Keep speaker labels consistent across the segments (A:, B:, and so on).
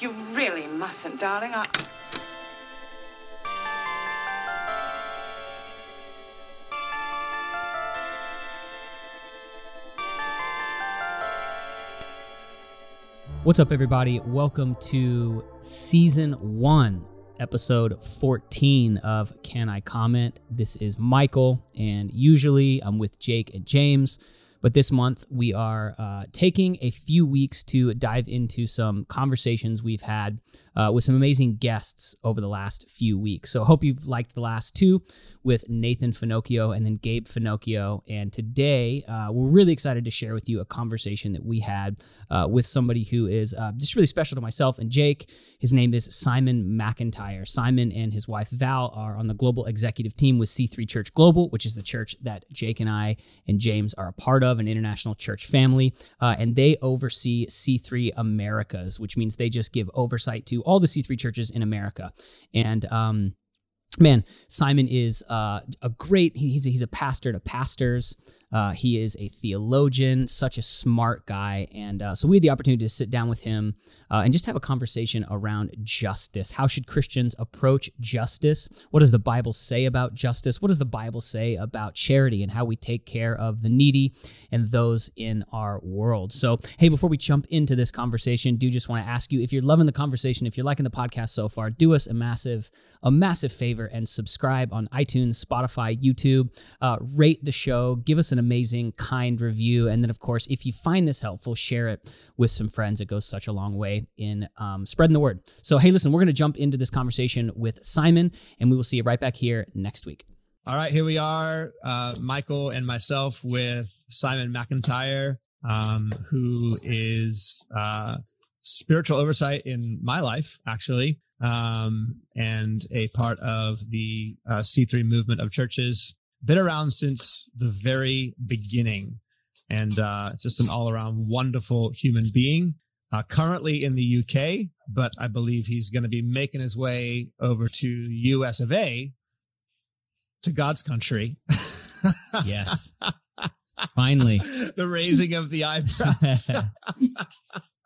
A: You really mustn't, darling. I...
B: What's up, everybody? Welcome to season one, episode 14 of Can I Comment? This is Michael, and usually I'm with Jake and James. But this month, we are uh, taking a few weeks to dive into some conversations we've had uh, with some amazing guests over the last few weeks. So I hope you've liked the last two with Nathan Finochio and then Gabe Finochio. And today, uh, we're really excited to share with you a conversation that we had uh, with somebody who is uh, just really special to myself and Jake. His name is Simon McIntyre. Simon and his wife Val are on the global executive team with C3 Church Global, which is the church that Jake and I and James are a part of, an international church family. Uh, and they oversee C3 Americas, which means they just give oversight to all the C3 churches in America. And um, man, Simon is uh, a great, he's a, he's a pastor to pastors. Uh, he is a theologian, such a smart guy. And uh, so we had the opportunity to sit down with him uh, and just have a conversation around justice. How should Christians approach justice? What does the Bible say about justice? What does the Bible say about charity and how we take care of the needy and those in our world? So, hey, before we jump into this conversation, do just want to ask you if you're loving the conversation, if you're liking the podcast so far, do us a massive, a massive favor and subscribe on iTunes, Spotify, YouTube. Uh, rate the show, give us an amazing, kind review. And then, of course, if you find this helpful, share it with some friends. It goes such a long way in um, spreading the word. So, hey, listen, we're going to jump into this conversation with Simon, and we will see you right back here next week.
C: All right, here we are, uh, Michael and myself with Simon McIntyre, um, who is uh, spiritual oversight in my life, actually, um, and a part of the uh, C3 movement of churches been around since the very beginning and uh, just an all around wonderful human being. Uh, currently in the UK, but I believe he's going to be making his way over to US of A to God's country.
B: yes. Finally.
C: the raising of the eyebrow.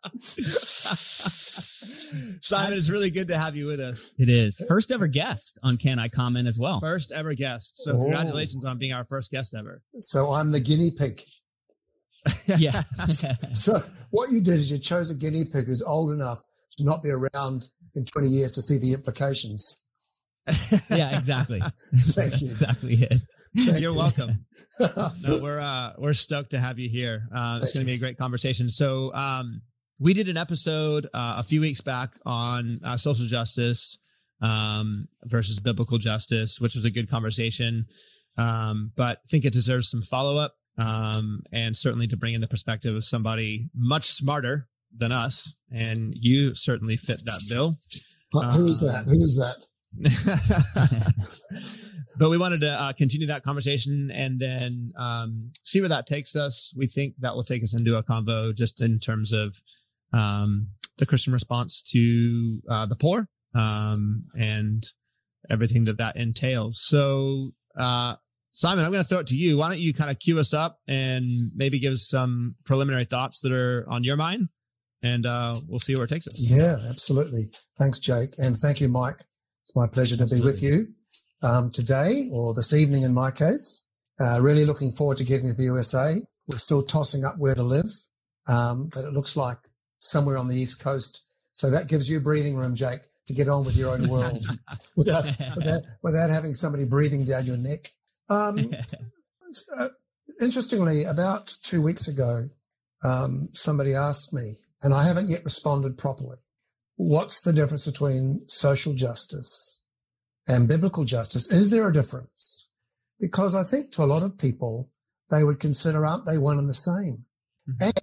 C: Simon, it's really good to have you with us.
B: It is. First ever guest on Can I Comment as well.
C: First ever guest. So,
D: Oh.
C: congratulations on being our first guest ever.
D: So I'm the guinea pig.
B: Yeah.
D: So what you did is you chose a guinea pig who's old enough to not be around in 20 years to see the implications.
B: yeah, exactly.
D: Thank you.
B: exactly it.
D: Thank
C: You're
D: you.
C: welcome. no, we're uh, we're stoked to have you here. Uh, it's going to be a great conversation. So, um, we did an episode uh, a few weeks back on uh, social justice um, versus biblical justice, which was a good conversation. Um, but I think it deserves some follow up, um, and certainly to bring in the perspective of somebody much smarter than us. And you certainly fit that bill.
D: But Who's that? Who's that?
C: but we wanted to uh, continue that conversation and then um, see where that takes us. We think that will take us into a convo just in terms of um, the Christian response to uh, the poor um, and everything that that entails. So, uh, Simon, I'm going to throw it to you. Why don't you kind of cue us up and maybe give us some preliminary thoughts that are on your mind, and uh, we'll see where it takes us.
D: Yeah, absolutely. Thanks, Jake. And thank you, Mike. It's my pleasure to be with you um, today or this evening in my case. Uh, really looking forward to getting to the USA. We're still tossing up where to live, um, but it looks like somewhere on the East Coast. So that gives you breathing room, Jake, to get on with your own world without, without, without having somebody breathing down your neck. Um, uh, interestingly, about two weeks ago, um, somebody asked me, and I haven't yet responded properly. What's the difference between social justice and biblical justice? Is there a difference? Because I think to a lot of people, they would consider, aren't they one and the same?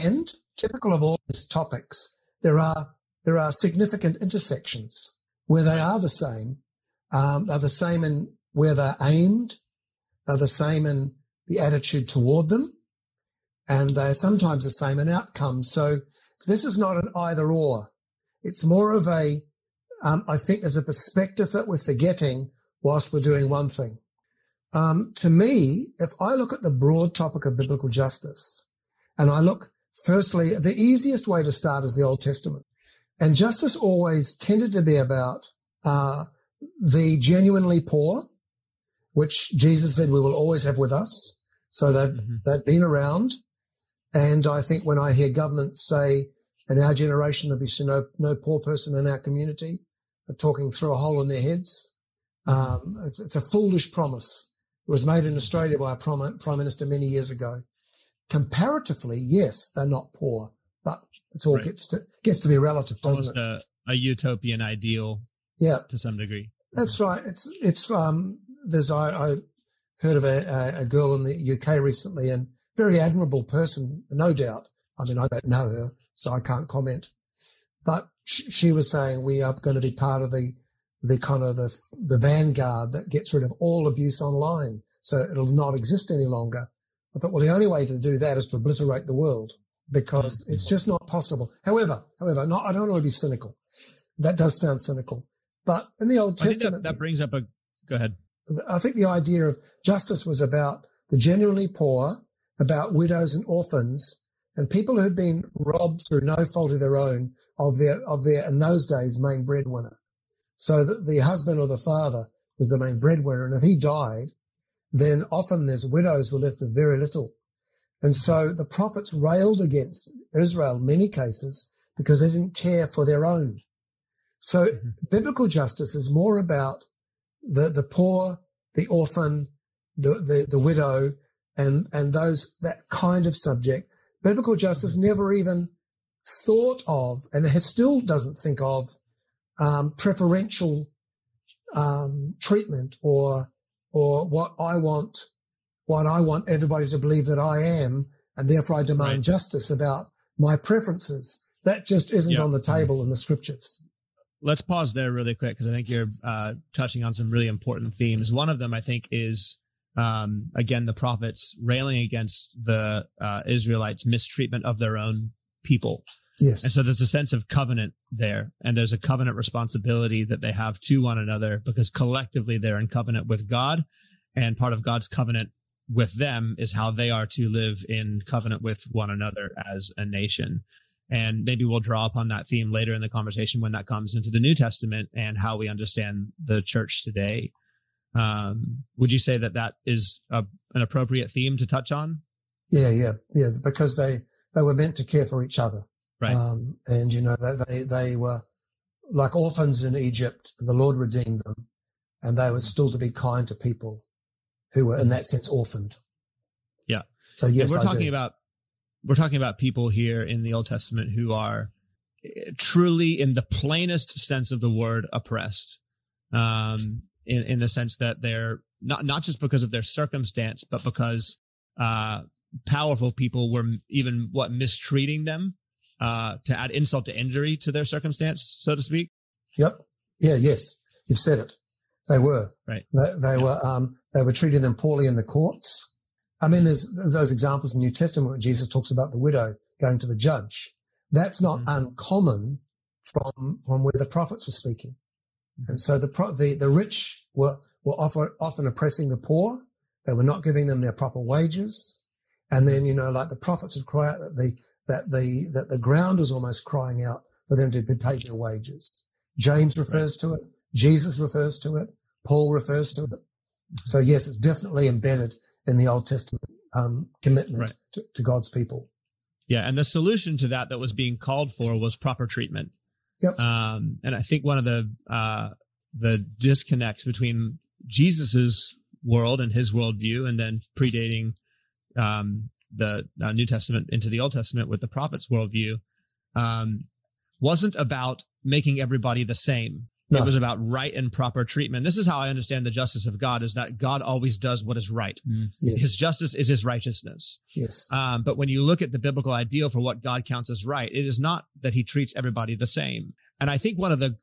D: And typical of all these topics, there are, there are significant intersections where they are the same. Um, they're the same in where they're aimed. They're the same in the attitude toward them. And they're sometimes the same in outcomes. So this is not an either or. It's more of a, um, I think there's a perspective that we're forgetting whilst we're doing one thing. Um, to me, if I look at the broad topic of biblical justice and I look firstly, the easiest way to start is the Old Testament. And justice always tended to be about uh, the genuinely poor, which Jesus said we will always have with us. So they've, mm-hmm. they've been around. And I think when I hear governments say in our generation, there'll be no, no poor person in our community, they're talking through a hole in their heads. Um, it's, it's, a foolish promise. It was made in Australia by a prime minister many years ago. Comparatively, yes, they're not poor, but it all right. gets to gets to be relative, doesn't
C: Almost it? A, a utopian ideal,
D: yeah,
C: to some degree.
D: That's right. It's it's um. There's I, I heard of a, a girl in the UK recently, and very admirable person, no doubt. I mean, I don't know her, so I can't comment. But she was saying we are going to be part of the the kind of the the vanguard that gets rid of all abuse online, so it'll not exist any longer. I thought, well, the only way to do that is to obliterate the world because mm-hmm. it's just not possible. However, however, not, I don't want to be cynical. That does sound cynical, but in the Old Testament,
C: that, that brings up a, go ahead.
D: I think the idea of justice was about the genuinely poor, about widows and orphans and people who had been robbed through no fault of their own of their, of their, in those days, main breadwinner. So that the husband or the father was the main breadwinner. And if he died, then often there's widows were left with very little. And so the prophets railed against Israel in many cases because they didn't care for their own. So mm-hmm. biblical justice is more about the, the poor, the orphan, the, the, the widow, and, and those, that kind of subject. Biblical justice mm-hmm. never even thought of and has still doesn't think of, um, preferential, um, treatment or, or what I want, what I want everybody to believe that I am. And therefore I demand right. justice about my preferences. That just isn't on the table in the scriptures
C: let's pause there really quick because I think you're uh, touching on some really important themes. One of them, I think, is um, again the prophets railing against the uh, Israelites' mistreatment of their own people.
D: Yes,
C: and so there's a sense of covenant there, and there's a covenant responsibility that they have to one another because collectively they're in covenant with God, and part of God's covenant with them is how they are to live in covenant with one another as a nation. And maybe we'll draw upon that theme later in the conversation when that comes into the New Testament and how we understand the church today. Um, would you say that that is a, an appropriate theme to touch on?
D: Yeah, yeah, yeah. Because they they were meant to care for each other,
C: right?
D: Um, and you know they they were like orphans in Egypt, and the Lord redeemed them, and they were still to be kind to people who were in that sense orphaned.
C: Yeah.
D: So yes,
C: and we're I talking do. about we're talking about people here in the Old Testament who are eh, truly, in the plainest sense of the word, oppressed. Um, in, in the sense that they're not not just because of their circumstance, but because uh, powerful people were even what mistreating them uh, to add insult to injury to their circumstance, so to speak.
D: Yep. Yeah. Yes. You've said it. They were
C: right.
D: They, they were. Um, they were treating them poorly in the courts. I mean, there's, there's those examples in the New Testament where Jesus talks about the widow going to the judge. That's not mm-hmm. uncommon from, from where the prophets were speaking. Mm-hmm. And so the, the, the rich were, were often, often oppressing the poor. They were not giving them their proper wages. And then, you know, like the prophets would cry out that the, that the, that the ground is almost crying out for them to be paid their wages. James refers to it. Jesus refers to it. Paul refers to it. So yes, it's definitely embedded in the Old Testament um, commitment right. to, to God's people.
C: Yeah, and the solution to that that was being called for was proper treatment.
D: Yep.
C: Um, and I think one of the uh, the disconnects between Jesus's world and his worldview, and then predating um, the uh, New Testament into the Old Testament with the prophets' worldview, um, wasn't about making everybody the same. No. It was about right and proper treatment. This is how I understand the justice of God is that God always does what is right. Mm. Yes. His justice is his righteousness.
D: Yes.
C: Um, but when you look at the biblical ideal for what God counts as right, it is not that he treats everybody the same. And I think one of the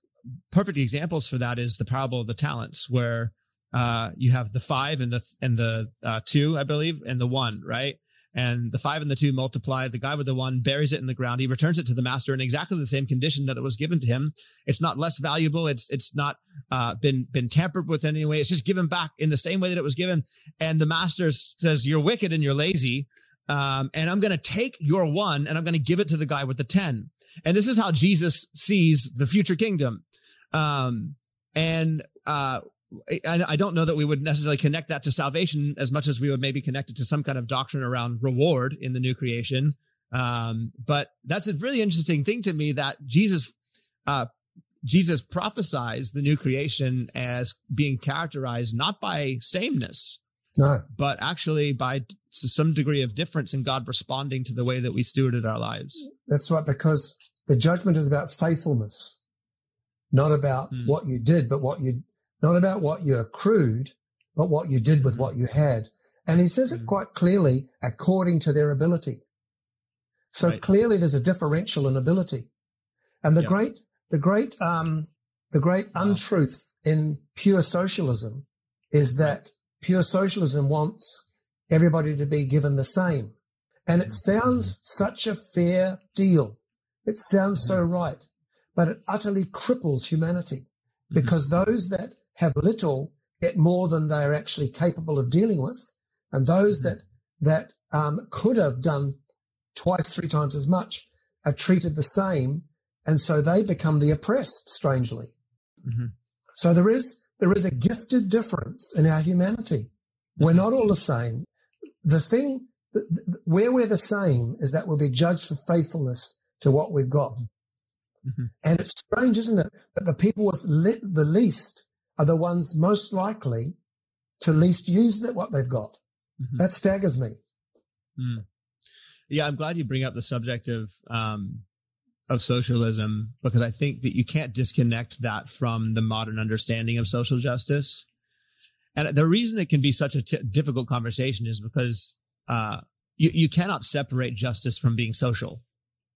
C: perfect examples for that is the parable of the talents where, uh, you have the five and the, and the, uh, two, I believe, and the one, right? and the five and the two multiply. The guy with the one buries it in the ground. He returns it to the master in exactly the same condition that it was given to him. It's not less valuable. It's it's not uh, been been tampered with in any way. It's just given back in the same way that it was given. And the master says, "You're wicked and you're lazy." Um, and I'm going to take your one and I'm going to give it to the guy with the 10. And this is how Jesus sees the future kingdom. Um, and, uh, I, I don't know that we would necessarily connect that to salvation as much as we would maybe connect it to some kind of doctrine around reward in the new creation. Um, but that's a really interesting thing to me that Jesus, uh, Jesus prophesies the new creation as being characterized not by sameness,
D: No,
C: but actually by some degree of difference in God responding to the way that we stewarded our lives.
D: that's right, because the judgment is about faithfulness, not about
C: Hmm.
D: what you did, but what you, not about what you accrued, but what you did with what you had. And he says it
C: Hmm.
D: quite clearly, according to their ability. So
C: Right.
D: clearly there's a differential in ability. And the
C: Yep.
D: great, the great, um, the great untruth in pure socialism is that pure socialism wants everybody to be given the same. And it sounds such a fair deal. It sounds so right, but it utterly cripples humanity because those that have little get more than they're actually capable of dealing with. And those that, that, um, could have done twice, three times as much are treated the same. And so they become the oppressed, strangely.
C: Mhm.
D: So there is, there is a gifted difference in our humanity. We're not all the same. The thing, th- th- where we're the same is that we'll be judged for faithfulness to what we've got.
C: Mhm.
D: And it's strange, isn't it? That the people with le- the least are the ones most likely to least use that what they've got.
C: Mhm.
D: That staggers me.
C: Mm. Yeah, I'm glad you bring up the subject of um, of socialism because I think that you can't disconnect that from the modern understanding of social justice. And the reason it can be such a t- difficult conversation is because uh, you you cannot separate justice from being social,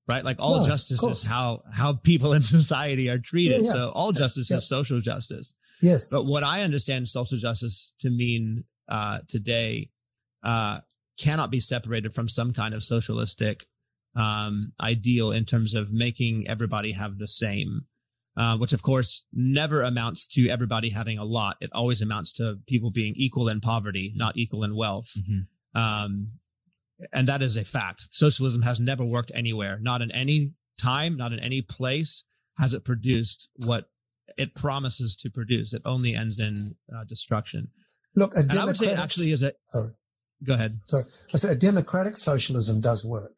C: right? Like all justice is how how people in society are treated.
D: Yeah, yeah.
C: So all justice is social justice.
D: Yes.
C: But what I understand social justice to mean uh, today uh, cannot be separated from some kind of socialistic um, ideal in terms of making everybody have the same, uh, which of course never amounts to everybody having a lot. It always amounts to people being equal in poverty, not equal in wealth. Um, and that is a fact. Socialism has never worked anywhere, not in any time, not in any place has it produced what it promises to produce. It only ends in uh, destruction.
D: Look, a
C: And I would say it
D: democratic,
C: actually is a. Go ahead.
D: so I say a democratic socialism does work,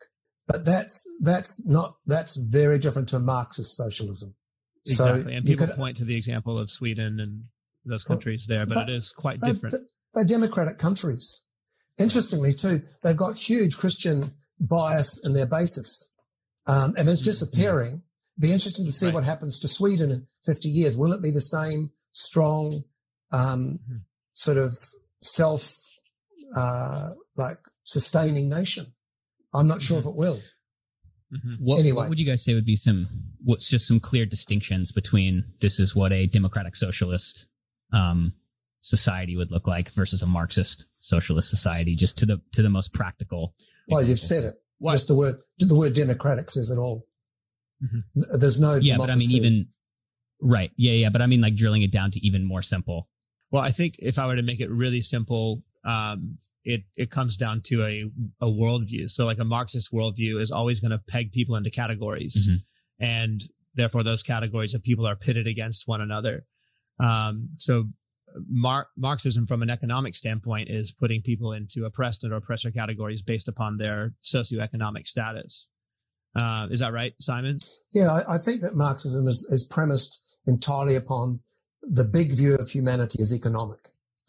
D: but that's, that's not, that's very different to Marxist socialism.
C: Exactly. and people
D: could-
C: point to the example of Sweden and those countries there, but
D: but-
C: it is quite
D: They're-
C: different.
D: They're democratic countries. Interestingly, too, they've got huge Christian bias in their basis, um, and it's disappearing. Be interesting to see
C: Right.
D: what happens to Sweden in 50 years. Will it be the same strong, um,
C: Mhm.
D: sort of self, uh, like sustaining nation? I'm not sure if it will.
C: Mhm.
B: What,
D: Anyway.
B: what would you guys say would be some what's just some clear distinctions between this is what a democratic socialist um, society would look like versus a Marxist socialist society, just to the to the most practical.
D: Well, you've said it.
C: Why-
D: Just the word, the word democratic says it all.
C: Mhm.
D: There's no
B: Yeah, but I mean even right, yeah, yeah, but I mean like drilling it down to even more simple.
C: Well, I think if I were to make it really simple, um, it it comes down to a a worldview. So, like a Marxist worldview is always going to peg people into categories,
B: Mhm.
C: and therefore those categories of people are pitted against one another. Um, so, Mar- Marxism, from an economic standpoint, is putting people into oppressed and oppressor categories based upon their socioeconomic status. Uh, is that right, Simon?
D: Yeah, I, I think that Marxism is, is premised entirely upon the big view of humanity as economic,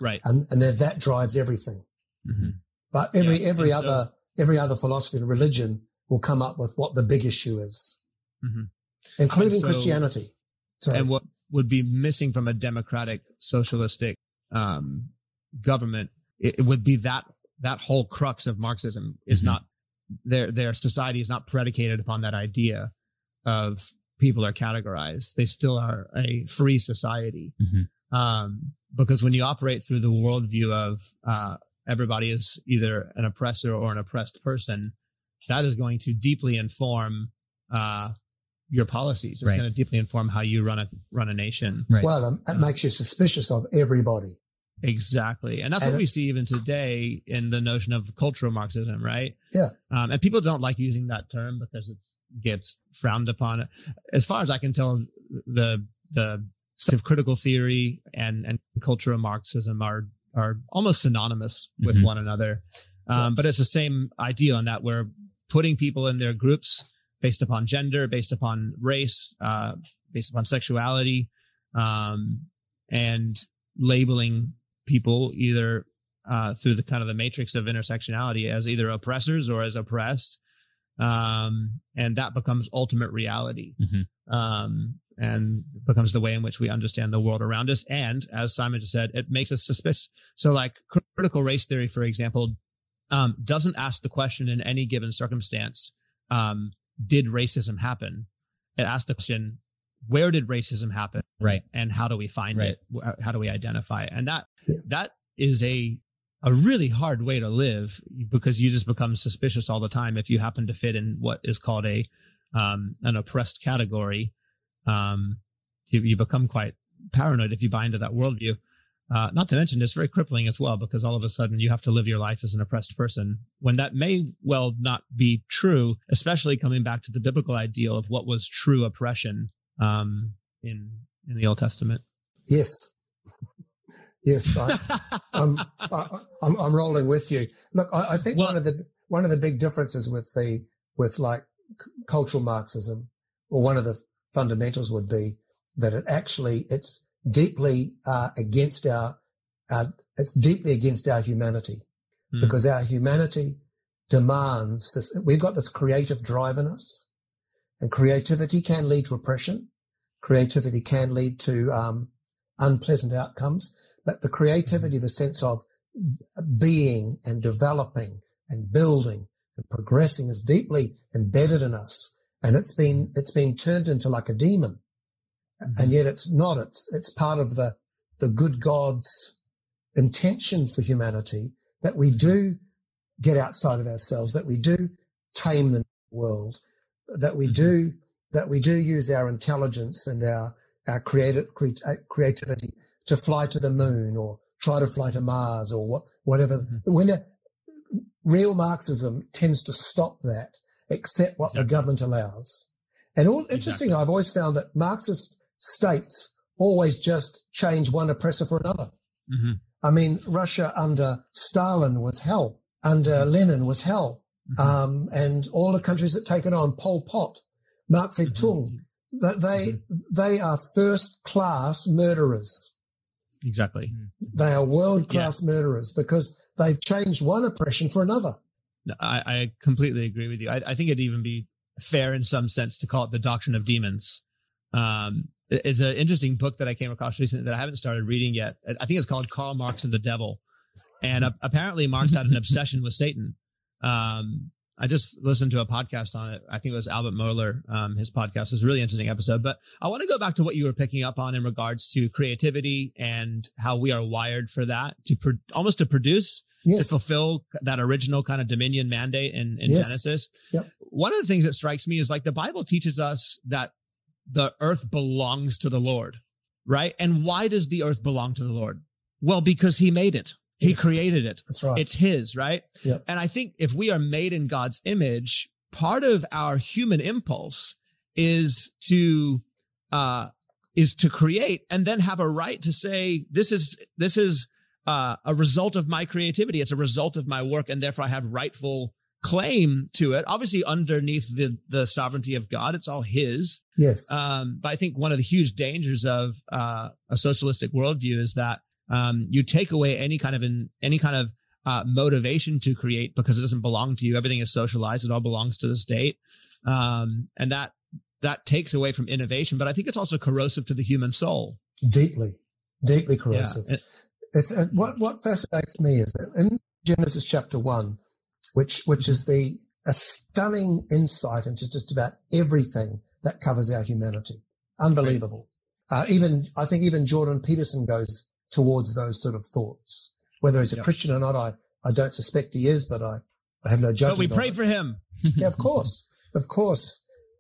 C: Right.
D: and and that that drives everything.
B: Mhm.
D: But every
C: Yeah,
D: every
C: and so-
D: other every other philosophy and religion will come up with what the big issue is,
C: Mhm.
D: including
C: so-
D: Christianity. So,
C: and what would be missing from a democratic socialistic um, government it, it would be that that whole crux of marxism is
B: Mhm.
C: not their their society is not predicated upon that idea of people are categorized they still are a free society
B: Mhm.
C: um, because when you operate through the worldview of uh, everybody is either an oppressor or an oppressed person that is going to deeply inform uh, your policies. It's
B: Right.
C: going to deeply inform how you run a run a nation.
B: Right.
D: well, um, it makes you suspicious of everybody.
C: Exactly. And that's
D: And
C: what we see even today in the notion of cultural Marxism, right?
D: Yeah.
C: Um, and people don't like using that term because it gets frowned upon. As far as I can tell, the, the sort of critical theory and, and cultural Marxism are, are almost synonymous with
B: Mhm.
C: one another. Um, but it's the same idea on that we're putting people in their groups based upon gender, based upon race, uh, based upon sexuality, um, and labeling people either uh, through the kind of the matrix of intersectionality as either oppressors or as oppressed, um, and that becomes ultimate reality,
B: Mhm.
C: um, and becomes the way in which we understand the world around us. And as Simon just said, it makes us suspicious. So, like critical race theory, for example, um, doesn't ask the question in any given circumstance, um, did racism happen? It asks the question, where did racism happen?
B: Right.
C: And how do we find
B: Right.
C: it? How do we identify it? And that,
D: Yeah.
C: that is a, a really hard way to live because you just become suspicious all the time if you happen to fit in what is called a, um, an oppressed category. Um, you, you become quite paranoid if you buy into that worldview. Uh, not to mention it's very crippling as well because all of a sudden you have to live your life as an oppressed person when that may well not be true, especially coming back to the biblical ideal of what was true oppression um, in in the Old Testament.
D: Yes. Yes. I, I'm, I, I'm, I'm rolling with you. Look, I, I think
B: Well-
D: one of the, one of the big differences with the, with like c- cultural Marxism or one of the fundamentals would be that it actually, it's deeply, uh, against our, uh, it's deeply against our humanity
C: Hmm.
D: because our humanity demands this. We've got this creative drive in us and creativity can lead to oppression. Creativity can lead to, um, unpleasant outcomes, but the creativity, the sense of being and developing and building and progressing is deeply embedded in us. And it's been, it's been turned into like a demon. And yet it's not. It's, it's part of the, the good God's intention for humanity that we do get outside of ourselves, that we do tame the world, that we do, that we do use our intelligence and our, our creative, cre- uh, creativity to fly to the moon or try to fly to Mars or what, whatever. When a, real Marxism tends to stop that, accept what the government allows. And all interesting, I've always found that Marxist states always just change one oppressor for another.
C: Mhm.
D: I mean, Russia under Stalin was hell, under Lenin was hell,
C: Mhm.
D: um, and all the countries that take it on, Pol Pot, Mao Zedong, that they they are first class murderers.
C: Exactly.
D: They are world class murderers because they've changed one oppression for another.
C: No, I, I completely agree with you. I, I think it'd even be fair in some sense to call it the doctrine of demons. Um, it's an interesting book that I came across recently that I haven't started reading yet. I think it's called Karl Marx and the Devil. And uh, apparently Marx had an obsession with Satan. Um, I just listened to a podcast on it. I think it was Albert Mohler. Um, his podcast is a really interesting episode, but I want to go back to what you were picking up on in regards to creativity and how we are wired for that to pro- almost to produce to fulfill that original kind of dominion mandate in, in
D: Yes.
C: Genesis.
D: Yep.
C: One of the things that strikes me is like the Bible teaches us that the earth belongs to the Lord, right? And why does the earth belong to the Lord? Well, because he made it. He
D: Yes.
C: created it.
D: That's right.
C: It's his, right?
D: Yep.
C: And I think if we are made in God's image, part of our human impulse is to, uh, is to create and then have a right to say, this is, this is, uh, a result of my creativity. It's a result of my work. And therefore I have rightful claim to it. Obviously underneath the, the sovereignty of God, it's all his.
D: yes.
C: Um, but I think one of the huge dangers of uh, a socialistic worldview is that um, you take away any kind of in, any kind of uh, motivation to create because it doesn't belong to you. Everything is socialized; it all belongs to the state, um, and that that takes away from innovation. But I think it's also corrosive to the human soul.
D: deeply, deeply corrosive.
C: Yeah.
D: It's uh, what what fascinates me is that in Genesis chapter one, which which is the a stunning insight into just about everything that covers our humanity. Unbelievable. Uh, even I think even Jordan Peterson goes towards those sort of thoughts. Whether he's a
C: Yeah.
D: Christian or not, I I don't suspect he is, but I I have no judgment.
C: But
D: we
C: pray for him.
D: Yeah, of course, of course.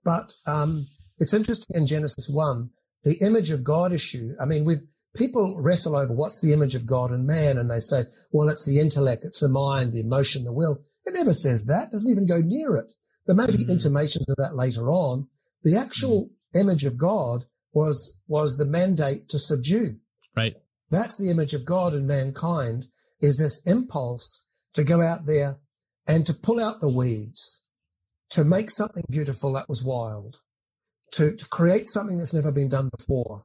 D: But um, it's interesting in Genesis one, the image of God issue. I mean, we people wrestle over what's the image of God and man, and they say, well, it's the intellect, it's the mind, the emotion, the will. It never says that. Doesn't even go near it. There may be mm-hmm. intimations of that later on. The actual mm-hmm. image of God was was the mandate to subdue.
C: Right.
D: That's the image of God in mankind. Is this impulse to go out there and to pull out the weeds, to make something beautiful that was wild, to, to create something that's never been done before,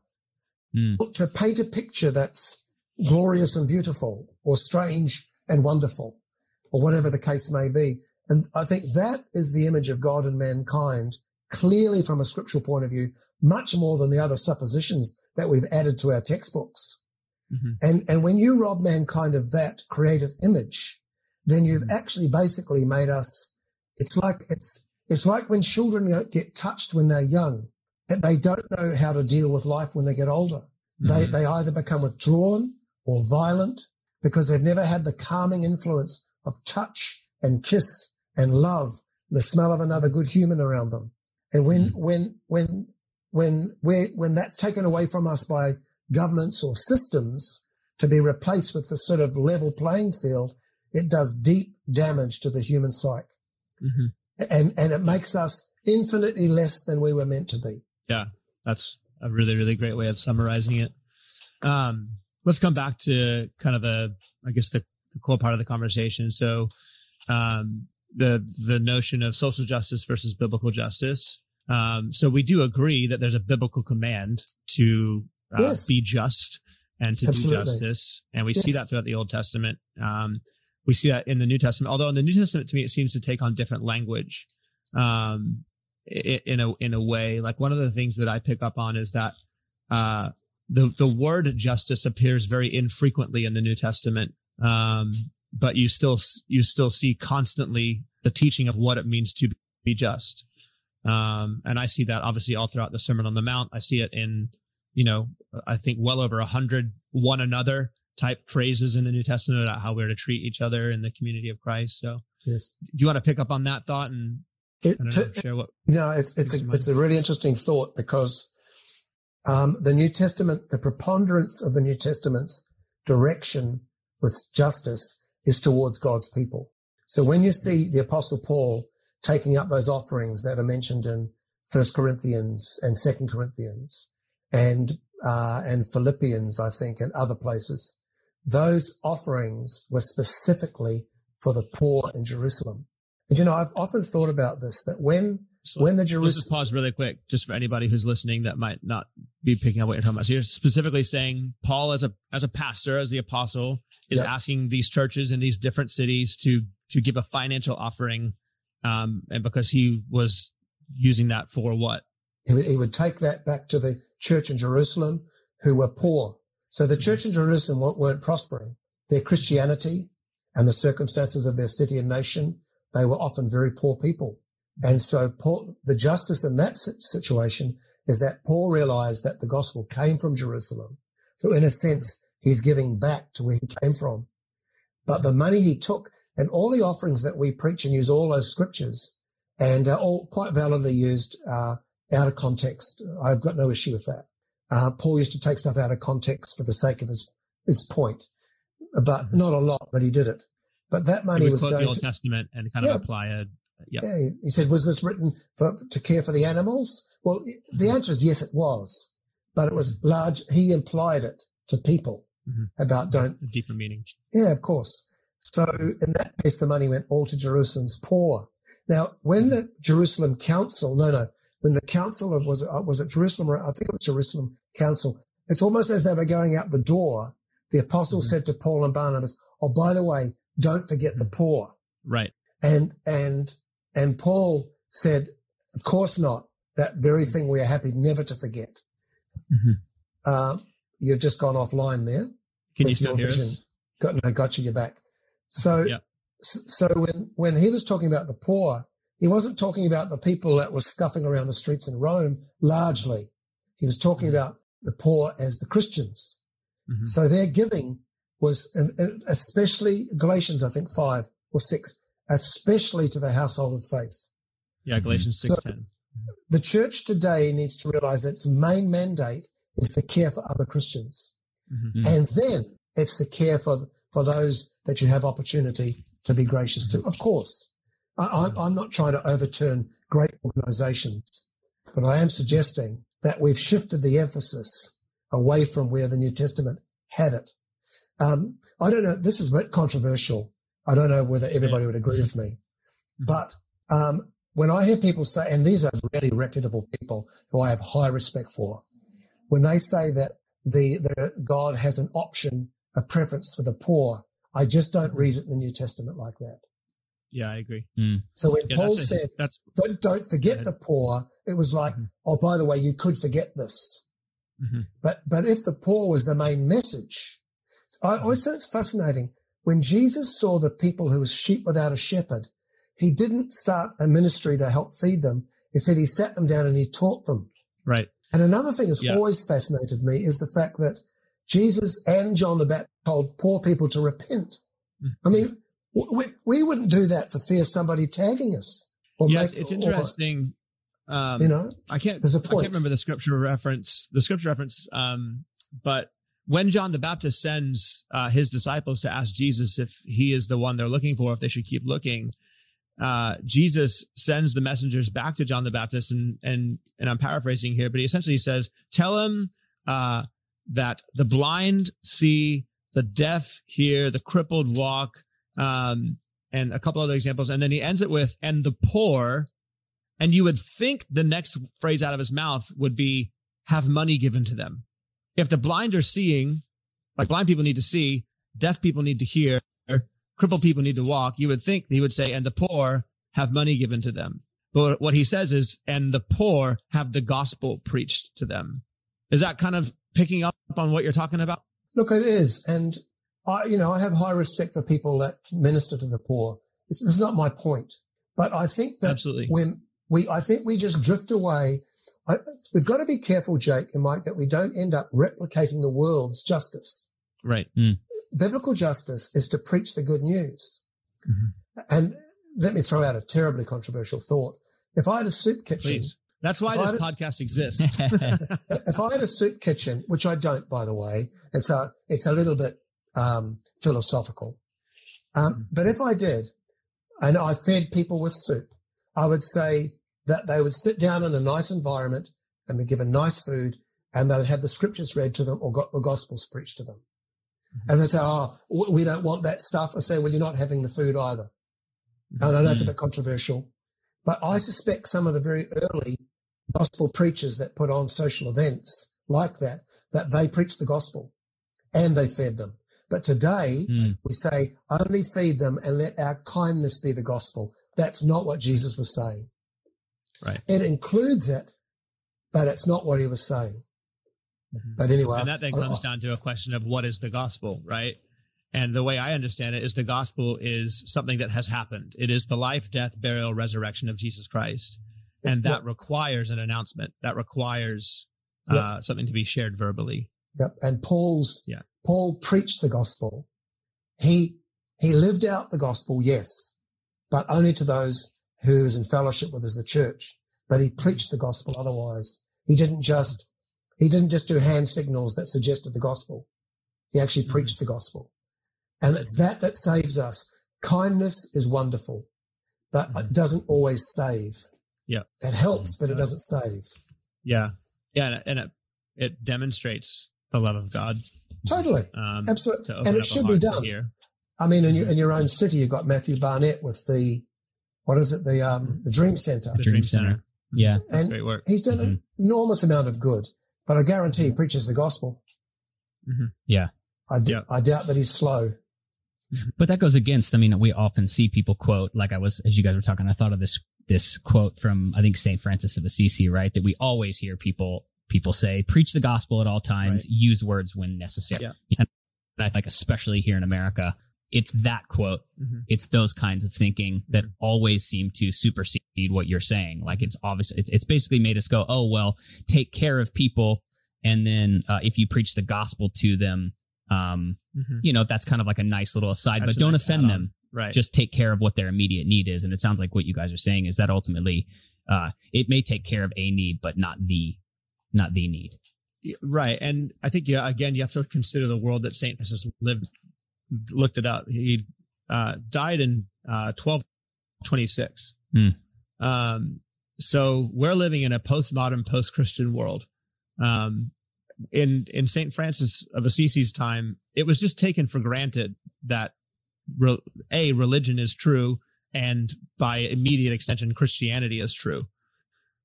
D: mm. to paint a picture that's glorious and beautiful or strange and wonderful or whatever the case may be. And I think that is the image of God and mankind clearly from a scriptural point of view, much more than the other suppositions that we've added to our textbooks. Mm-hmm. And, and when you rob mankind of that creative image, then you've mm-hmm. actually basically made us, it's like, it's, it's like when children get touched when they're young and they don't know how to deal with life when they get older. Mm-hmm. They, they either become withdrawn or violent because they've never had the calming influence of touch and kiss and love, and the smell of another good human around them. And when, mm-hmm. when, when, when, when, when that's taken away from us by governments or systems to be replaced with the sort of level playing field, it does deep damage to the human psyche. Mm-hmm. And, and it makes us infinitely less than we were meant to be.
C: Yeah. That's a really, really great way of summarizing it. Um, let's come back to kind of a, I guess the, the core part of the conversation. So, um, the, the notion of social justice versus biblical justice. Um, so we do agree that there's a biblical command to uh, yes. be just and to Absolutely. do justice. And we yes. see that throughout the Old Testament. Um, we see that in the New Testament, although in the New Testament, to me, it seems to take on different language. Um, in a, in a way, like one of the things that I pick up on is that, uh, the, the word justice appears very infrequently in the New Testament. Um, but you still, you still see constantly the teaching of what it means to be just. Um, and I see that obviously all throughout the Sermon on the Mount. I see it in, you know, I think well over a hundred one another type phrases in the New Testament about how we're to treat each other in the community of Christ. So,
D: yes,
C: do you want to pick up on that thought and it, know, to, share what?
D: No, it's it's a it's a really interesting thought because um, the New Testament, the preponderance of the New Testament's direction with justice is towards God's people. So when you see the Apostle Paul taking up those offerings that are mentioned in First Corinthians and Second Corinthians and uh, and Philippians, I think, and other places. Those offerings were specifically for the poor in Jerusalem. And you know, I've often thought about this that when so when the Jerusalem
C: let's just pause really quick, just for anybody who's listening that might not be picking up what you're talking about. So you're specifically saying Paul, as a as a pastor, as the apostle, is yep. asking these churches in these different cities to to give a financial offering, um, and because he was using that for what?
D: He would, he would take that back to the church in Jerusalem who were poor. So the church in Jerusalem weren't prospering. Their Christianity and the circumstances of their city and nation, they were often very poor people. And so Paul, the justice in that situation is that Paul realized that the gospel came from Jerusalem. So in a sense, he's giving back to where he came from. But the money he took and all the offerings that we preach and use all those scriptures and uh, all quite validly used, uh, out of context. I've got no issue with that. Uh, Paul used to take stuff out of context for the sake of his, his point, but not a lot, but he did it. But that money was going
C: the Old
D: to,
C: Testament and kind yeah, of apply it.
D: Yeah. yeah. He said, was this written for, to care for the animals? Well, the mm-hmm. answer is yes, it was, but it was large. He implied it to people mm-hmm. about don't
C: a deeper meaning.
D: Yeah, of course. So in that case, the money went all to Jerusalem's poor. Now, when the Jerusalem council, no, no, when the council of, was it, uh, was it Jerusalem? I think it was Jerusalem council. It's almost as they were going out the door. The apostle mm-hmm. said to Paul and Barnabas, Oh, by the way, don't forget the poor.
C: Right.
D: And, and, and Paul said, of course not. That very thing we are happy never to forget. Mm-hmm. Um, you've just gone offline there.
C: Can you still hear vision. us?
D: Got, no, got you, you're back. So, yeah. so when, when he was talking about the poor, he wasn't talking about the people that were scuffing around the streets in Rome largely. He was talking mm-hmm. about the poor as the Christians. Mm-hmm. So their giving was, especially Galatians, I think five or six, especially to the household of faith.
C: Yeah, Galatians six ten.
D: So the church today needs to realize that its main mandate is the care for other Christians.
C: Mhm.
B: Mm.
D: And then it's the care for, for those that you have opportunity to be gracious to. Of course, I, I'm, I'm not trying to overturn great organizations, but I am suggesting that we've shifted the emphasis away from where the New Testament had it. Um, I don't know. This is a bit controversial. I don't know whether everybody would agree with me,
C: Mhm.
D: but um, when I hear people say, and these are really reputable people who I have high respect for, when they say that the, the God has an option, a preference for the poor, I just don't read it in the New Testament like that.
C: Yeah, I agree.
D: So when
C: Yeah,
D: Paul
C: that's a-
D: said,
C: that's
D: don't, don't forget the poor, it was like,
C: Mhm.
D: oh, by the way, you could forget this.
C: Mhm.
D: But, but if the poor was the main message, I always think it's fascinating. When Jesus saw the people who was sheep without a shepherd, he didn't start a ministry to help feed them. He said he sat them down and he taught them.
C: right.
D: And another thing that's
C: Yeah.
D: always fascinated me is the fact that Jesus and John the Baptist told poor people to repent. I mean, we, we wouldn't do that for fear somebody tagging us. Or
C: Yes,
D: make-
C: it's
D: or-
C: interesting. Um,
D: you know,
C: I can't.
D: There's a
C: I
D: point.
C: can't remember the scripture reference. The scripture reference. Um, but when John the Baptist sends uh, his disciples to ask Jesus if he is the one they're looking for, if they should keep looking, uh, Jesus sends the messengers back to John the Baptist, and and and I'm paraphrasing here, but he essentially says, "Tell him uh, that the blind see, the deaf hear, the crippled walk." Um, and a couple other examples. And then he ends it with, and the poor, and you would think the next phrase out of his mouth would be, have money given to them. If the blind are seeing, like blind people need to see, deaf people need to hear, crippled people need to walk, you would think he would say, and the poor have money given to them. But what he says is, and the poor have the gospel preached to them. Is that kind of picking up on what you're talking about?
D: look, it is. And I, you know, I have high respect for people that minister to the poor. It's, it's not my point, but I think that
C: Absolutely.
D: when we, I think we just drift away. I, we've got to be careful, Jake and Mike, that we don't end up replicating the world's justice.
C: Right.
D: biblical justice is to preach the good news.
C: Mm-hmm.
D: And let me throw out a terribly controversial thought. If I had a soup kitchen,
C: Please. That's why
D: If
C: this
D: I was-
C: podcast exists.
D: if I had a soup kitchen, which I don't, by the way, and so it's a little bit um, philosophical. Um, but if I did, and I fed people with soup, I would say that they would sit down in a nice environment and be given nice food, and they would have the scriptures read to them or got the gospels preached to them. Mm-hmm. And they say, "Oh, we don't want that stuff." I say, "Well, you're not having the food either." And I know it's a mm-hmm. bit controversial, but I mm-hmm. suspect some of the very early gospel preachers that put on social events like that, that they preached the gospel and they fed them. But today
B: Mm.
D: we say only feed them and let our kindness be the gospel. That's not what Jesus was saying.
C: Right.
D: It includes it, but it's not what he was saying.
C: Mhm.
D: But anyway,
C: and that then
D: I-
C: comes down to a question of what is the gospel, right? And the way I understand it is the gospel is something that has happened. It is the life, death, burial, resurrection of Jesus Christ. And that requires an announcement. That requires uh, something to be shared verbally.
D: Yep. And Paul's,
C: Yeah.
D: Paul preached the gospel. He, he lived out the gospel, yes, but only to those who was in fellowship with as the church. But he preached the gospel otherwise. He didn't just, he didn't just do hand signals that suggested the gospel. He actually mm. preached the gospel. And it's that that saves us. Kindness is wonderful, but it mm. doesn't always save.
C: Yeah.
D: It helps, mm. but it doesn't save.
C: Yeah. Yeah. And, it- it, demonstrates the love of God.
D: Totally.
C: Um,
D: Absolutely.
C: to
D: And it should be done. I mean, in your, mm-hmm. in your own city, you've got Matthew Barnett with the, what is it? The, um, the Dream Center.
C: The
B: Dream
C: Dream
B: Center.
C: Center.
B: Yeah.
C: That's
D: And
C: great work.
D: he's done an enormous amount of good, but I guarantee he preaches the gospel.
C: Mhm.
B: Yeah.
D: I, d-
C: Yeah.
D: I doubt that he's slow.
B: But that goes against, I mean, we often see people quote, like I was, as you guys were talking, I thought of this, this quote from, I think, St. Francis of Assisi, right? That we always hear people, people say, preach the gospel at all times,
C: Right.
B: use words when necessary.
C: Yeah.
B: And I think, especially here in America, it's that quote.
C: Mhm.
B: It's those kinds of thinking that always seem to supersede what you're saying. Like it's obvious, it's, it's basically made us go, oh, well, take care of people. And then, uh, if you preach the gospel to them, um,
C: Mhm.
B: you know, that's kind of like a nice little aside,
C: That's
B: but don't
C: nice
B: offend
C: add-on.
B: them.
C: Right.
B: Just take care of what their immediate need is. And it sounds like what you guys are saying is that ultimately, uh, it may take care of a need, but not the, not the need.
C: right. And I think, yeah, again, you have to consider the world that St. Francis lived, looked it up. He uh, died in uh, 1226.
B: Mm.
C: Um, so we're living in a postmodern, post-Christian world. Um, in in Saint Francis of Assisi's time, it was just taken for granted that re- a religion is true, and by immediate extension, Christianity is true.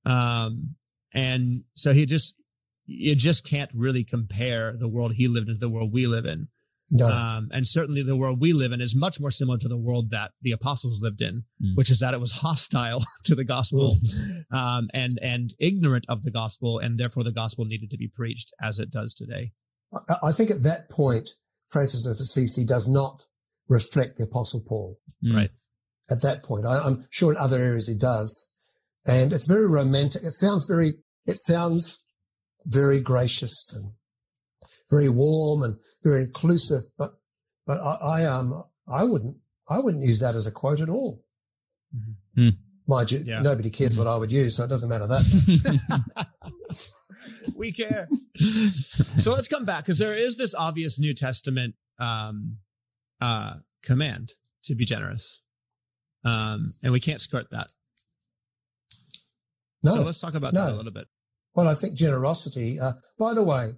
C: Um, and so he just you just can't really compare the world he lived in to the world we live in.
D: No.
C: Um, and certainly the world we live in is much more similar to the world that the apostles lived in,
B: Mm.
C: which is that it was hostile to the gospel, um, and, and ignorant of the gospel. And therefore the gospel needed to be preached as it does today.
D: I, I think at that point, Francis of Assisi does not reflect the Apostle Paul.
B: Mm.
C: Right.
D: At that point, I, I'm sure in other areas he does, and it's very romantic. It sounds very, it sounds very gracious and very warm and very inclusive. But, but I, I um, I wouldn't, I wouldn't use that as a quote at all.
C: Mhm.
B: Hmm.
D: Mind you,
C: Yeah.
D: nobody cares what I would use, so it doesn't matter that.
C: we care. so let's come back because there is this obvious New Testament um, uh, command to be generous, um, and we can't skirt that.
D: No,
C: so let's talk about
D: no.
C: that a little bit.
D: Well, I think generosity, uh, by the way,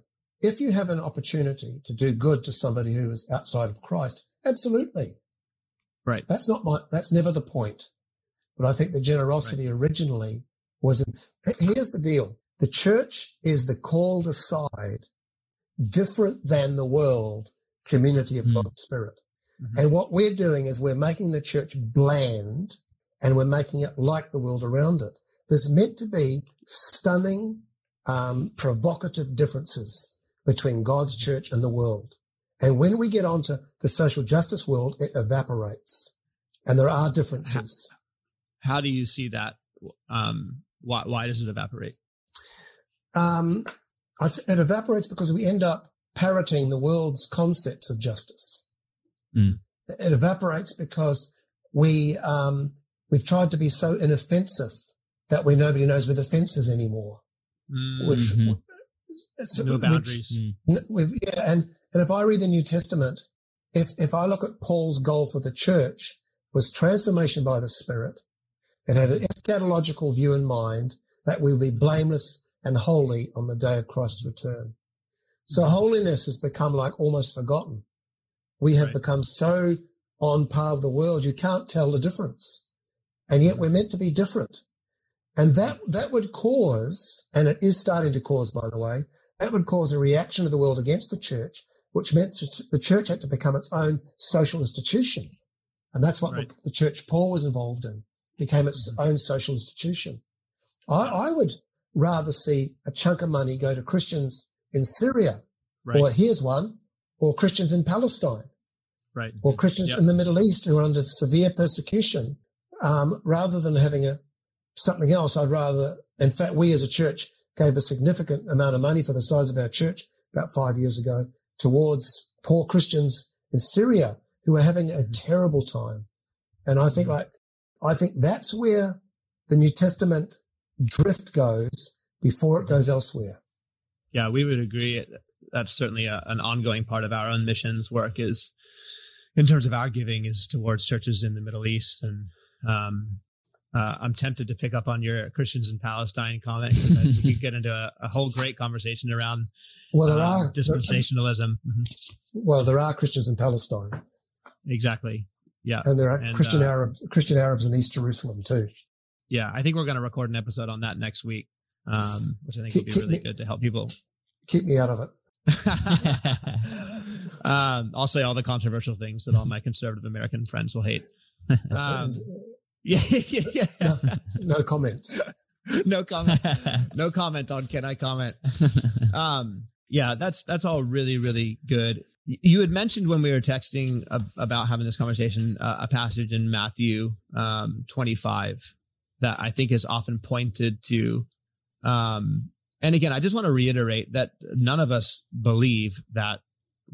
D: if you have an opportunity to do good to somebody who is outside of Christ, absolutely.
C: Right.
D: That's not my, that's never the point. But I think the generosity originally was, here's the deal. The church is the called aside, different than the world community of
B: Mm.
D: God's spirit.
C: Mhm.
D: And what we're doing is we're making the church bland and we're making it like the world around it. There's meant to be stunning, um, provocative differences between God's church and the world. And when we get onto the social justice world, it evaporates. And there are differences.
C: How do you see that? Um, why, why does it evaporate?
D: Um, I th- it evaporates because we end up parroting the world's concepts of justice.
B: Mm.
D: It evaporates because we um, we've tried to be so inoffensive that we nobody knows where the fence is anymore.
C: Mm,
D: Which,
B: Mhm.
D: So-
C: no
D: which-
C: boundaries.
B: Mm.
D: N- yeah, and, and if I read the New Testament, if, if I look at Paul's goal for the church was transformation by the Spirit, it had an eschatological view in mind that we will be blameless and holy on the day of Christ's return. So holiness has become like almost forgotten. We have
C: Right.
D: become so on par with the world, you can't tell the difference. And yet we're meant to be different. And that, that would cause, and it is starting to cause, by the way, that would cause a reaction of the world against the church, which meant the church had to become its own social institution. And that's what
C: Right.
D: the, the church Paul was involved in, became its own social institution. I, I would rather see a chunk of money go to Christians in Syria,
C: Right.
D: or here's one, or Christians in Palestine,
C: right.
D: or Christians
C: Yep.
D: in the Middle East who are under severe persecution, um, rather than having a something else. I'd rather, in fact, we as a church gave a significant amount of money for the size of our church about five years ago towards poor Christians in Syria who are having a mm-hmm. terrible time. And I think mm-hmm. like, I think that's where the New Testament drift goes before it mm-hmm. goes elsewhere.
C: Yeah, we would agree. That's certainly a, an ongoing part of our own missions work is in terms of our giving is towards churches in the Middle East. And, um, uh, I'm tempted to pick up on your Christians in Palestine comment. We could get into a, a whole great conversation around
D: Well, there
C: uh,
D: are,
C: dispensationalism. Mhm.
D: well, there are Christians in Palestine
C: Exactly. Yeah.
D: and there are
C: And,
D: Christian
C: uh,
D: Arabs, Christian Arabs in East Jerusalem too.
C: Yeah. I think we're going to record an episode on that next week, um, which I think would be really
D: me-
C: good to help people.
D: Keep me out of it.
C: um, I'll say all the controversial things that all my conservative American friends will hate. Um, yeah, yeah, yeah.
D: no, no comments.
C: no comment. No comment on can I comment? Um, yeah, that's that's all really really good. You had mentioned when we were texting ab- about having this conversation uh, a passage in Matthew um, 25 that I think is often pointed to. Um, and again, I just want to reiterate that none of us believe that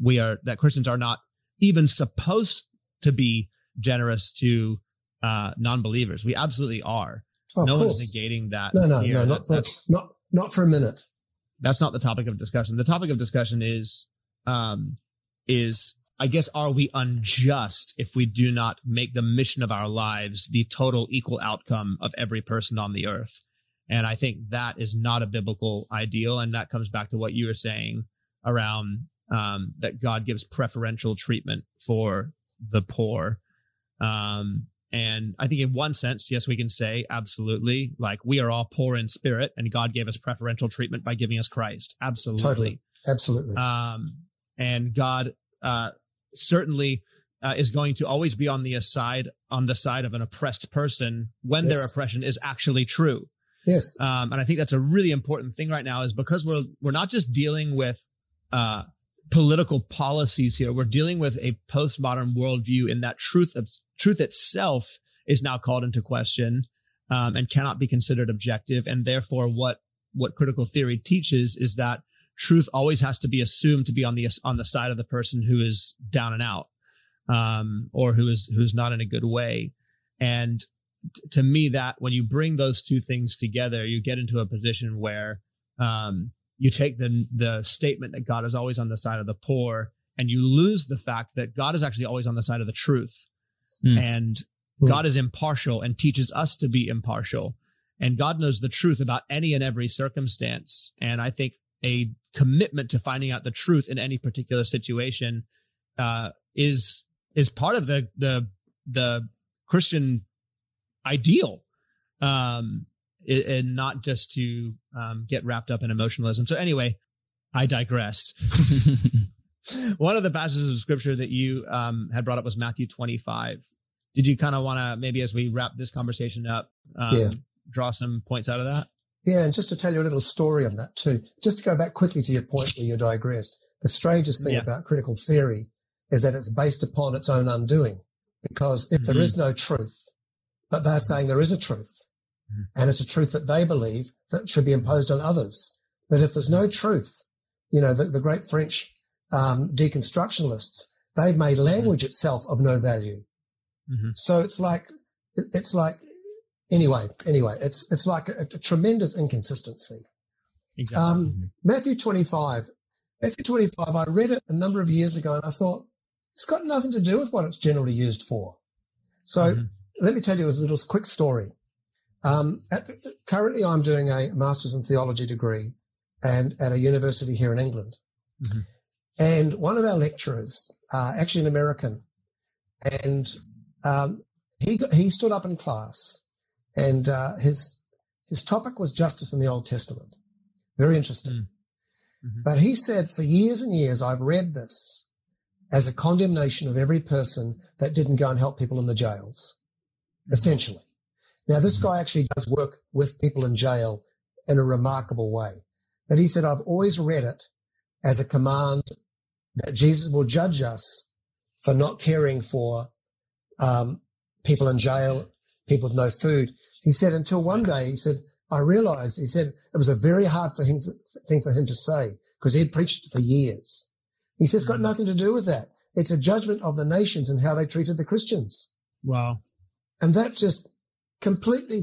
C: we are that Christians are not even supposed to be generous to uh, non-believers. We absolutely are no one's negating that.
D: No, no,
C: here.
D: no, not for, not, not for a minute.
C: that's not the topic of discussion. The topic of discussion is, um, is I guess, are we unjust if we do not make the mission of our lives the total equal outcome of every person on the earth? And I think that is not a biblical ideal. And that comes back to what you were saying around um, that God gives preferential treatment for the poor. Um, and I think in one sense, yes, we can say absolutely, like we are all poor in spirit and God gave us preferential treatment by giving us Christ. Absolutely.
D: Totally. Absolutely.
C: Um, and God, uh, certainly uh, is going to always be on the side on the side of an oppressed person when yes. their oppression is actually true.
D: Yes.
C: Um, and I think that's a really important thing right now is because we're we're not just dealing with uh, political policies here. We're dealing with a postmodern worldview in that truth of truth itself is now called into question um, and cannot be considered objective. And therefore, what what critical theory teaches is that truth always has to be assumed to be on the on the side of the person who is down and out um, or who is who's not in a good way and t- to me that when you bring those two things together you get into a position where um, you take the the statement that God is always on the side of the poor and you lose the fact that God is actually always on the side of the truth mm. and mm. God is impartial and teaches us to be impartial and God knows the truth about any and every circumstance and I think a commitment to finding out the truth in any particular situation uh, is is part of the the the Christian ideal, um, and not just to um, get wrapped up in emotionalism. So anyway, I digress. One of the passages of scripture that you um, had brought up was Matthew 25. Did you kind of want to maybe as we wrap this conversation up, um, yeah. draw some points out of that?
D: Yeah, and just to tell you a little story on that too, just to go back quickly to your point where you digressed, the strangest thing yeah. about critical theory is that it's based upon its own undoing. Because if mm-hmm. there is no truth, but they're saying there is a truth, mm-hmm. and it's a truth that they believe that should be imposed on others. But if there's no truth, you know, the, the great French um, deconstructionalists, they've made language mm-hmm. itself of no value. Mm-hmm. So it's like, it's like anyway, anyway, it's it's like a, a tremendous inconsistency. Exactly. Um, mm-hmm. Matthew 25, Matthew 25, I read it a number of years ago and I thought it's got nothing to do with what it's generally used for. So mm-hmm. let me tell you a little quick story. Um, at, currently, I'm doing a master's in theology degree and at a university here in England. Mm-hmm. And one of our lecturers, uh, actually an American, and um, he he stood up in class and uh, his his topic was justice in the Old Testament. Very interesting. Mm. Mm-hmm. But he said, for years and years, I've read this as a condemnation of every person that didn't go and help people in the jails, mm-hmm. essentially. Now, this guy actually does work with people in jail in a remarkable way. But he said, I've always read it as a command that Jesus will judge us for not caring for um, people in jail people with no food. He said until one day, he said, I realized, he said it was a very hard for him, thing for him to say because he had preached for years. He says it's got mm. nothing to do with that. It's a judgment of the nations and how they treated the Christians.
C: Wow.
D: And that just completely,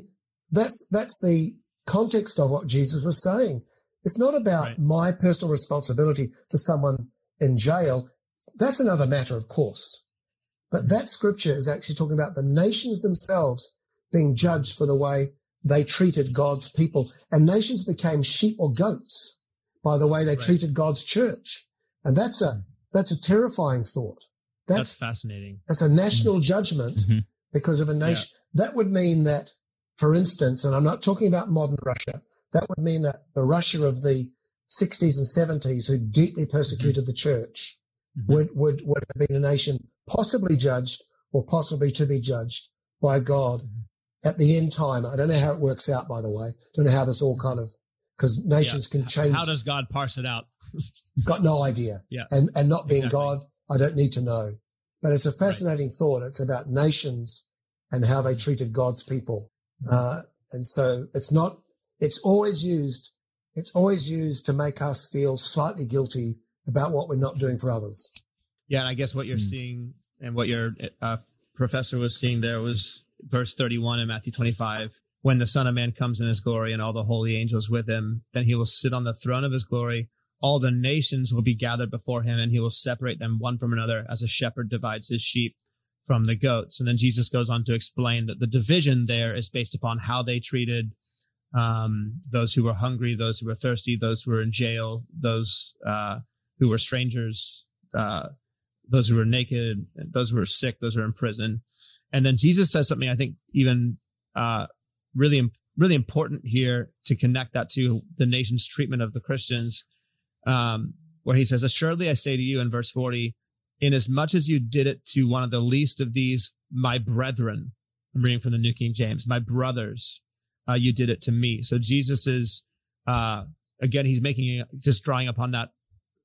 D: that's, that's the context of what Jesus was saying. It's not about right. my personal responsibility for someone in jail. That's another matter, of course. But that scripture is actually talking about the nations themselves being judged for the way they treated God's people. And nations became sheep or goats by the way they right. treated God's church. And that's a, that's a terrifying thought.
C: That's, that's fascinating.
D: That's a national mm-hmm. judgment mm-hmm. because of a nation. That would mean that, for instance, and I'm not talking about modern Russia, that would mean that the Russia of the 60s and 70s who deeply persecuted mm-hmm. the church mm-hmm. would, would, would have been a nation possibly judged or possibly to be judged by God mm-hmm. at the end time. I don't know how it works out, by the way. Don't know how this all kind of, because nations yeah. can change.
C: How does God parse it out?
D: Got no idea.
C: Yeah.
D: And, and not being exactly. God, I don't need to know. But it's a fascinating right. thought. It's about nations and how they treated God's people. Mm-hmm. Uh, and so it's not, it's always used, it's always used to make us feel slightly guilty about what we're not doing for others.
C: Yeah, and I guess what you're mm. seeing and what your uh, professor was seeing there was verse 31 in Matthew 25, when the Son of Man comes in his glory and all the holy angels with him, then he will sit on the throne of his glory. All the nations will be gathered before him, and he will separate them one from another as a shepherd divides his sheep from the goats. And then Jesus goes on to explain that the division there is based upon how they treated um, those who were hungry, those who were thirsty, those who were in jail, those uh, who were strangers, uh, those who were naked, those who were sick, those who were in prison. And then Jesus says something I think even uh, really, really important here to connect that to the nation's treatment of the Christians, um, where he says, "Assuredly, I say to you," in verse forty, "Inasmuch as much as you did it to one of the least of these, my brethren." I'm reading from the New King James. My brothers, uh, you did it to me. So Jesus is uh, again, he's making just drawing upon that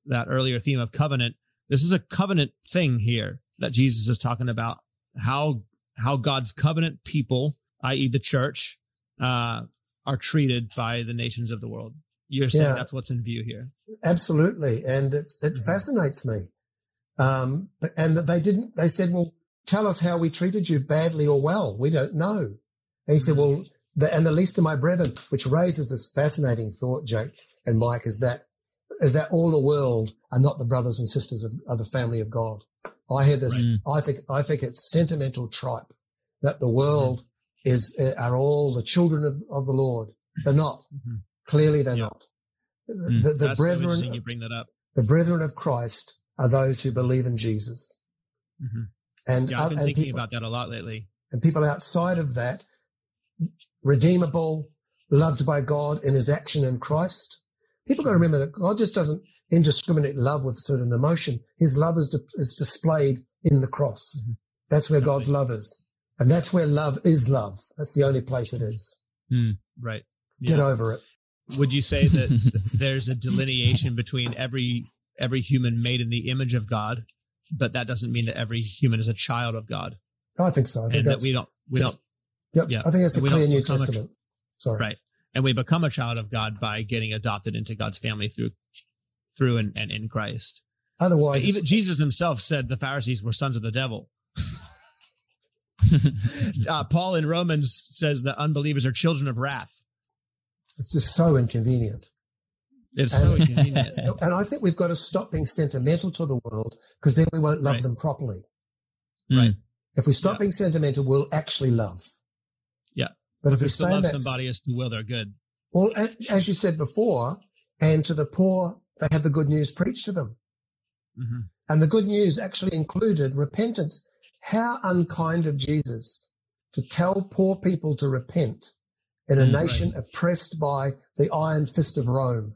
C: that earlier theme of covenant. This is a covenant thing here that Jesus is talking about. How how God's covenant people, i.e., the church, uh, are treated by the nations of the world. You're saying yeah. that's what's in view here.
D: Absolutely, and it's, it mm-hmm. fascinates me. Um, and they didn't. They said, "Well, tell us how we treated you, badly or well. We don't know." And he said. "Well, the, and the least of my brethren," which raises this fascinating thought, Jake and Mike, is that is that all the world are not the brothers and sisters of, of the family of God. I hear this. Right. I think I think it's sentimental tripe that the world is uh, are all the children of, of the Lord. They're not. Mm-hmm. Clearly, they're not.
C: Mm. The, the brethren. You bring that up.
D: The brethren of Christ are those who believe in Jesus.
C: Mm-hmm. And yeah, I've been thinking people, about that a lot lately.
D: And people outside of that, redeemable, loved by God in His action in Christ, People got to remember that God just doesn't indiscriminate love with certain emotion. His love is, is displayed in the cross. Mm-hmm. That's where God's love is. And that's where love is love. That's the only place it is.
C: Mm, right.
D: Yeah. Get over it.
C: Would you say that there's a delineation between every every human made in the image of God, but that doesn't mean that every human is a child of God?
D: I think so. I think
C: and that we don't we don't.
D: Yep. Yeah. I think that's a clear New Testament. Sorry.
C: Right and we become a child of God by getting adopted into God's family through through and, and in Christ.
D: Otherwise,
C: even Jesus himself said the Pharisees were sons of the devil. uh, Paul in Romans says that unbelievers are children of wrath.
D: It's just so inconvenient.
C: It's and, so inconvenient.
D: And I think we've got to stop being sentimental to the world because then we won't love right. them properly.
C: Right.
D: If we stop yeah. being sentimental, we'll actually love. Yeah. But if we
C: stay love somebody as to will they're good.
D: Well, as you said before, and to the poor, they had the good news preached to them. Mm-hmm. And the good news actually included repentance. How unkind of Jesus to tell poor people to repent in a mm, nation right. oppressed by the iron fist of Rome.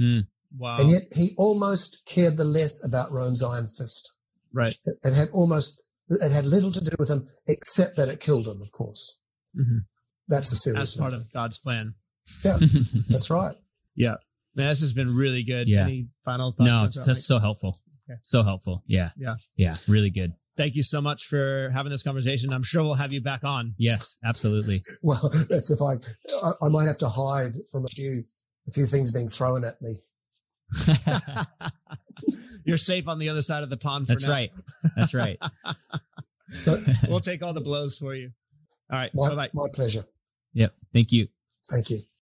C: Mm, wow.
D: And yet he almost cared the less about Rome's iron fist.
C: Right.
D: It, it had almost, it had little to do with him except that it killed him, of course.
C: Mm-hmm.
D: That's a serious.
C: That's part of God's plan.
D: Yeah, that's right.
C: Yeah, man, this has been really good.
B: Yeah.
C: Any final thoughts?
B: No, that's so helpful. Okay. So helpful. Yeah.
C: Yeah.
B: Yeah. Really good.
C: Thank you so much for having this conversation. I'm sure we'll have you back on.
B: Yes, absolutely.
D: well, that's if I, I, I might have to hide from a few, a few things being thrown at me.
C: You're safe on the other side of the pond.
B: That's
C: now.
B: right. That's right.
C: we'll take all the blows for you. All right.
D: My,
C: bye
D: my pleasure.
B: Yep. Thank you.
D: Thank you.